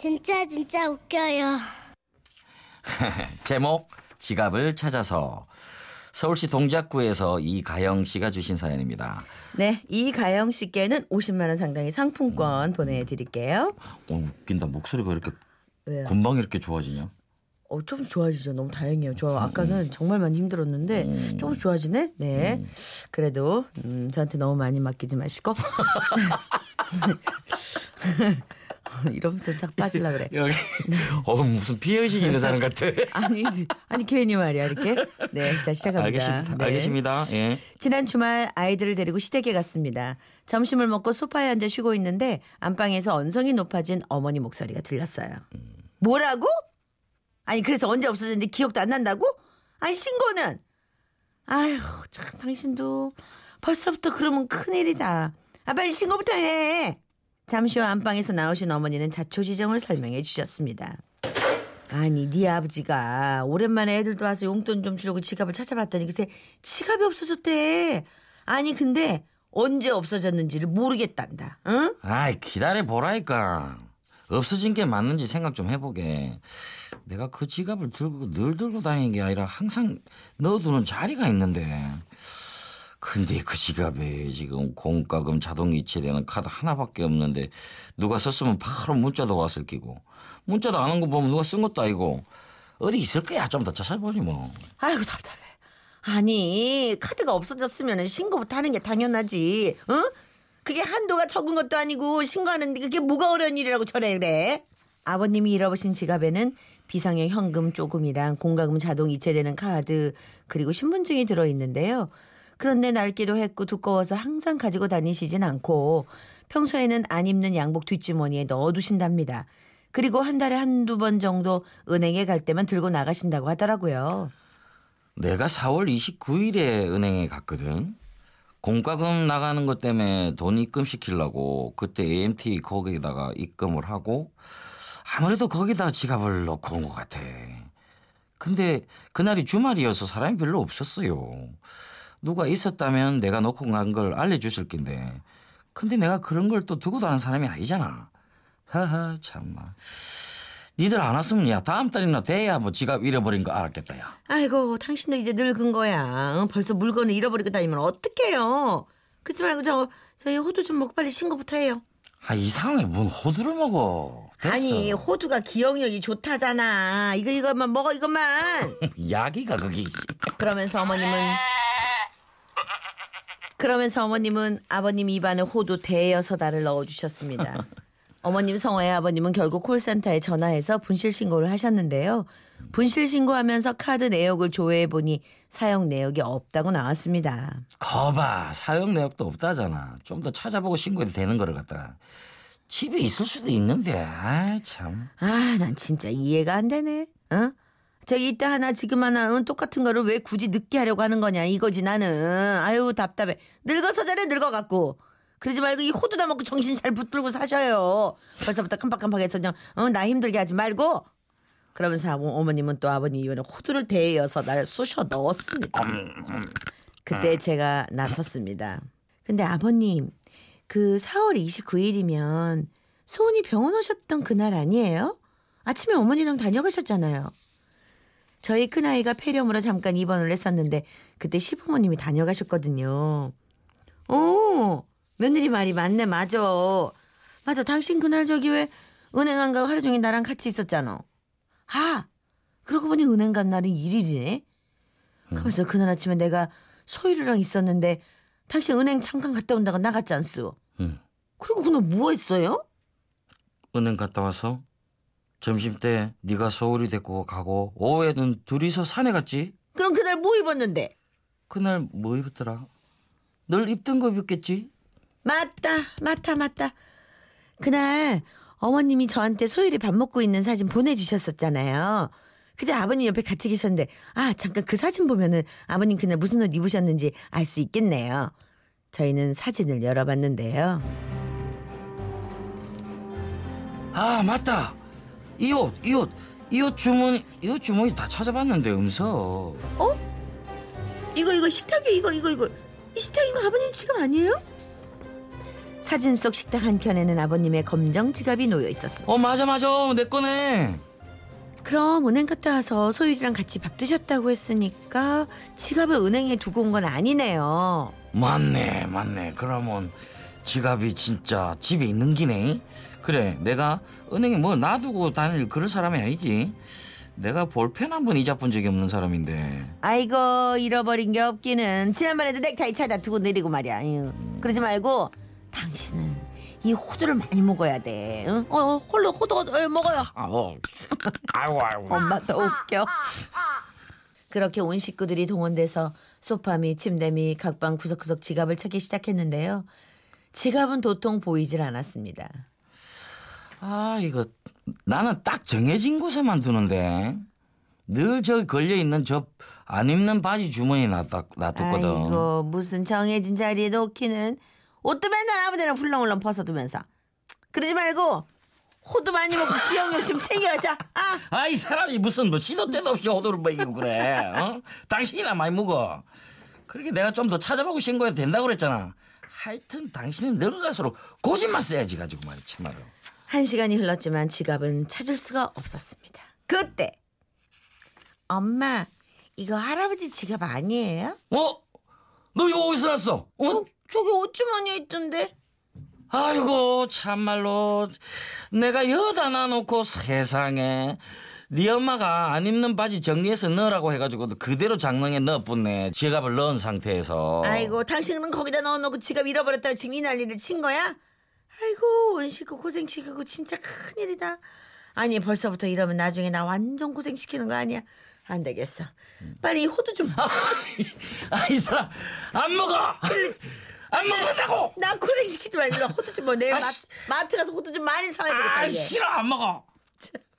진짜 진짜 웃겨요. 제목 지갑을 찾아서 서울시 동작구에서 이가영 씨가 주신 사연입니다. 네, 이가영 씨께는 50만 원 상당의 상품권 보내드릴게요. 어, 웃긴다. 목소리가 이렇게 왜요? 금방 이렇게 좋아지냐? 어, 좀 좋아지죠. 너무 다행이에요. 저 아까는 정말 많이 힘들었는데 음. 조금 좋아지네. 네. 그래도 음, 저한테 너무 많이 맡기지 마시고 이러면서 싹 빠질라 그래. 여기 어 무슨 피해 의식 있는 사람 같아. 아니지. 아니 괜히 말이야 이렇게. 네, 자 시작합니다. 알겠습니다. 네. 알겠습니다. 예. 지난 주말 아이들을 데리고 시댁에 갔습니다. 점심을 먹고 소파에 앉아 쉬고 있는데 안방에서 언성이 높아진 어머니 목소리가 들렸어요. 뭐라고? 아니 그래서 언제 없어졌는데 기억도 안 난다고? 아니 신고는? 아휴 참 당신도 벌써부터 그러면 큰일이다. 아 빨리 신고부터 해. 잠시 후 안방에서 나오신 어머니는 자초지정을 설명해 주셨습니다. 아니 네 아버지가 오랜만에 애들도 와서 용돈 좀 주려고 지갑을 찾아봤더니 글쎄 지갑이 없어졌대. 아니 근데 언제 없어졌는지를 모르겠단다. 응? 아이 기다려 보라니까. 없어진 게 맞는지 생각 좀 해보게. 내가 그 지갑을 들고 늘 들고 다니는 게 아니라 항상 넣어두는 자리가 있는데. 근데 그 지갑에 지금 공과금 자동 이체되는 카드 하나밖에 없는데 누가 썼으면 바로 문자도 왔을 끼고 문자도 안 온 거 보면 누가 쓴 것도 아니고 어디 있을 거야 좀 더 찾아보지 뭐. 아이고 답답해. 아니 카드가 없어졌으면 신고부터 하는 게 당연하지. 응? 그게 한도가 적은 것도 아니고 신고하는데 그게 뭐가 어려운 일이라고 저래 그래. 아버님이 잃어버신 지갑에는 비상용 현금 조금이랑 공과금 자동 이체되는 카드 그리고 신분증이 들어있는데요. 그런데 낡기도 했고 두꺼워서 항상 가지고 다니시진 않고 평소에는 안 입는 양복 뒷주머니에 넣어두신답니다. 그리고 한 달에 한두 번 정도 은행에 갈 때만 들고 나가신다고 하더라고요. 내가 4월 29일에 은행에 갔거든. 공과금 나가는 것 때문에 돈 입금시키려고 그때 AMT 거기다가 입금을 하고 아무래도 거기다 지갑을 넣고 온 것 같아. 근데 그날이 주말이어서 사람이 별로 없었어요. 누가 있었다면 내가 놓고 간 걸 알려줬을 낀데. 근데 내가 그런 걸 또 두고 다는 사람이 아니잖아. 하하 참나. 니들 안 왔으면 야 다음 달이나 돼야 뭐 지갑 잃어버린 거 알았겠다 야. 아이고 당신도 이제 늙은 거야. 어, 벌써 물건을 잃어버리고 다니면 어떡해요. 그러지 말고 저 저희 호두 좀 먹고 빨리 신고부터 해요. 아, 이 상황에 뭔 호두를 먹어. 됐어. 아니 호두가 기억력이 좋다잖아. 이거 이것만 먹어 이것만. 야기가 거기. 그러면서 어머님은 그러면서 어머님은 아버님 입안에 호두 대여섯 알을 넣어주셨습니다. 어머님 성화의 아버님은 결국 콜센터에 전화해서 분실 신고를 하셨는데요. 분실 신고하면서 카드 내역을 조회해 보니 사용 내역이 없다고 나왔습니다. 거봐, 사용 내역도 없다잖아. 좀 더 찾아보고 신고해도 되는 거를 갖다가. 집에 있을 수도 있는데, 아 참. 아, 난 진짜 이해가 안 되네. 어? 저기 이따 하나 지금 하나 응, 똑같은 거를 왜 굳이 늦게 하려고 하는 거냐 이거지 나는. 아유 답답해. 늙어서 저래 늙어갖고. 그러지 말고 이 호두나 먹고 정신 잘 붙들고 사셔요. 벌써부터 깜빡깜빡해서 그냥 어, 나 힘들게 하지 말고. 그러면서 어머님은 또 아버님 이번에 호두를 대여서 날 쑤셔 넣었습니다. 그때 제가 나섰습니다. 근데 아버님 그 4월 29일이면 소은이 병원 오셨던 그날 아니에요? 아침에 어머니랑 다녀가셨잖아요. 저희 큰아이가 폐렴으로 잠깐 입원을 했었는데 그때 시부모님이 다녀가셨거든요. 오, 며느리 말이 맞네, 맞아. 맞아, 당신 그날 저기 왜 은행 안 가고 하루 종일 나랑 같이 있었잖아. 아, 그러고 보니 은행 간 날은 일일이네. 그러면서 그날 아침에 내가 소율이랑 있었는데 당신 은행 잠깐 갔다 온다고 나갔지 않소? 응. 그리고 그날 뭐 했어요? 은행 갔다 와서 점심 때 네가 서울이 데리고 가고 오후에는 둘이서 산에 갔지. 그럼 그날 뭐 입었는데? 그날 뭐 입었더라? 늘 입던 거 입었겠지. 맞다, 맞다, 맞다. 그날 어머님이 저한테 소율이 밥 먹고 있는 사진 보내주셨었잖아요. 그때 아버님 옆에 같이 계셨는데, 아, 잠깐 그 사진 보면은 아버님 그날 무슨 옷 입으셨는지 알 수 있겠네요. 저희는 사진을 열어봤는데요. 아 맞다. 이 옷, 이 옷, 이 옷 주머니, 이옷 주머니 다 찾아봤는데 음서. 이거, 이거 식탁에 이거, 이거, 이거. 이 식탁 이거 아버님 지갑 아니에요? 사진 속 식탁 한 켠에는 아버님의 검정 지갑이 놓여 있었습니다. 어 맞아 맞아 내 거네. 그럼 은행 갔다 와서 소율이랑 같이 밥 드셨다고 했으니까 지갑을 은행에 두고 온 건 아니네요. 맞네 맞네. 그러면 지갑이 진짜 집에 있는 기네. 그래 내가 은행에 뭐 놔두고 다닐 그럴 사람이 아니지. 내가 볼펜 한번 잊어본 적이 없는 사람인데. 아이고 잃어버린 게 없기는 지난번에도 넥타이 차다 두고 내리고 말이야. 아유, 그러지 말고 당신은 이 호두를 많이 먹어야 돼. 응? 어, 어 홀로 호두 어, 먹어요. 아우 아이고 아이고. 엄마 더 웃겨. 그렇게 온 식구들이 동원돼서 소파 및 침대 및 각방 구석구석 지갑을 찾기 시작했는데요. 지갑은 도통 보이질 않았습니다. 아 이거 나는 딱 정해진 곳에만 두는데 늘 저기 걸려 있는 저 안 입는 바지 주머니에 놔뒀, 놔뒀거든. 아이고 무슨 정해진 자리에 놓기는 옷도 맨날 아무데나 훌렁훌렁 벗어두면서 그러지 말고 호두 많이 먹고 기억력 좀 챙겨야자. 아, 아 이 사람이 무슨 뭐 시도 때도 없이 호두를 먹이고 그래. 어? 당신이나 많이 먹어. 그렇게 내가 좀 더 찾아보고 신고해도 된다고 그랬잖아. 하여튼 당신은 늙어갈수록 고집만 써야지 가지고 말이야 참말로. 한 시간이 흘렀지만 지갑은 찾을 수가 없었습니다. 그때 엄마 이거 할아버지 지갑 아니에요? 어? 너 이거 어디서 났어? 어? 어, 저기 옷주머니에 있던데. 아이고 참말로 내가 여다 놔놓고 세상에 네 엄마가 안 입는 바지 정리해서 넣으라고 해가지고 그대로 장롱에 넣어붙네 지갑을 넣은 상태에서 아이고 당신은 거기다 넣어놓고 지갑 잃어버렸다고 지금 이 난리를 친 거야? 아이고 원식구 고생시키고 진짜 큰일이다. 아니 벌써부터 이러면 나중에 나 완전 고생시키는 거 아니야? 안 되겠어. 빨리 이 호두 좀. 아이 사람 안 먹어 안 먹는다고 나 고생시키지 말고 호두 좀 뭐 내일 아, 마, 씨. 마트 가서 호두 좀 많이 사와야 되겠다. 아 이제. 싫어 안 먹어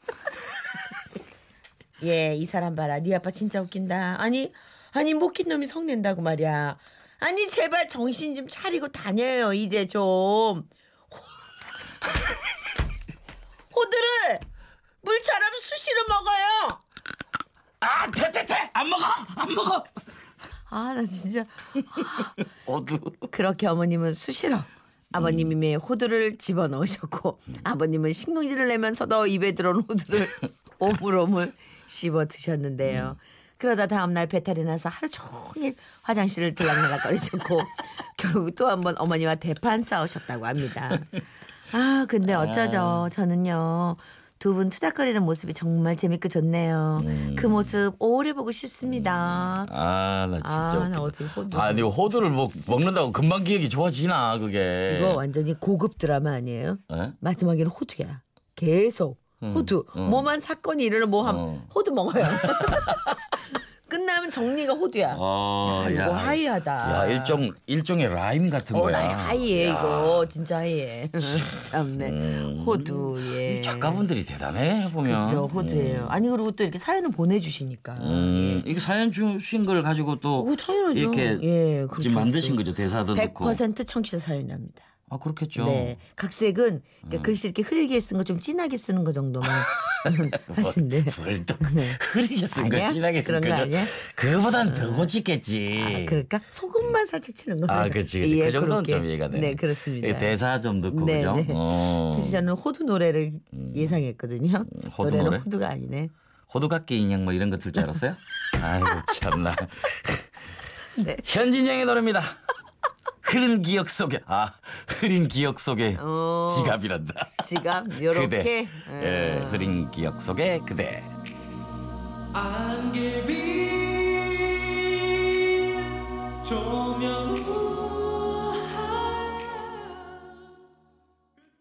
예, 이 사람 봐라. 네 아빠 진짜 웃긴다. 아니, 아니 못긴 놈이 성낸다고 말이야. 아니 제발 정신 좀 차리고 다녀요 이제 좀. 호- 호두를 물처럼 수시로 먹어요. 아 퇴퇴퇴 안 먹어 안 먹어 아 나 진짜 어두 그렇게 어머님은 수시로 아버님이 호두를 집어 넣으셨고 아버님은 식용기를 내면서도 입에 들어온 호두를 오물오물 씹어 드셨는데요. 그러다 다음날 배탈이 나서 하루 종일 화장실을 들락날락거리셨고 결국 또 한 번 어머니와 대판 싸우셨다고 합니다. 아 근데 어쩌죠 저는요 두 분 투닥거리는 모습이 정말 재밌고 좋네요. 그 모습 오래 보고 싶습니다. 아 나 진짜 아, 나. 어떻게 호두. 아 니 호두를 먹, 먹는다고 금방 기억이 좋아지나 그게 이거 완전히 고급 드라마 아니에요? 에? 마지막에는 호두야. 계속 호두. 응. 뭐만 사건이 일어나면 뭐함 어. 호두 먹어요. 정리가 호두야. 어, 야, 이거 하이하다. 야 일종 일종의 라임 같은 어, 거야. 나 하이해 야. 이거 진짜 하이해. 참네. 음. 호두 예. 이 작가분들이 대단해 보면. 그죠 호두예요. 아니 그리고 또 이렇게 사연을 보내주시니까. 음, 예. 이거 사연 주신 걸 가지고 또 오. 이렇게 예, 그렇죠. 지금 만드신 거죠 대사도 넣고. 100% 청취자 사연이랍니다. 아 그렇겠죠. 네. 각색은 그러니까 음. 글씨 이렇게 흐리게 쓴 거 좀 진하게 쓰는 거 정도만 하신대. 벌떡 네. 흐리게 쓴 거? 진하게 쓴 그런 거 거죠. 아니야? 그거보단 더 고치겠지. 아, 그럴까? 소금만 살짝 치는 거. 예. 아, 그렇지, 그렇지. 그 정도는 좀 이해가 돼. 네, 그렇습니다. 이 대사 좀 넣고 네, 그죠? 네. 어. 사실 저는 호두 노래를 예상했거든요. 호두 노래는 노래? 호두가 아니네. 호두깎이 인형 뭐 이런 거 들 줄 알았어요? 아이고 참나. 네. 현진영의 노래입니다. 흐린 기억 속에 아 흐린 기억 속에 어. 지갑이란다. 지갑 요렇게. 그대. 음. 예, 흐린 기억 속에 그대. 안개비 조명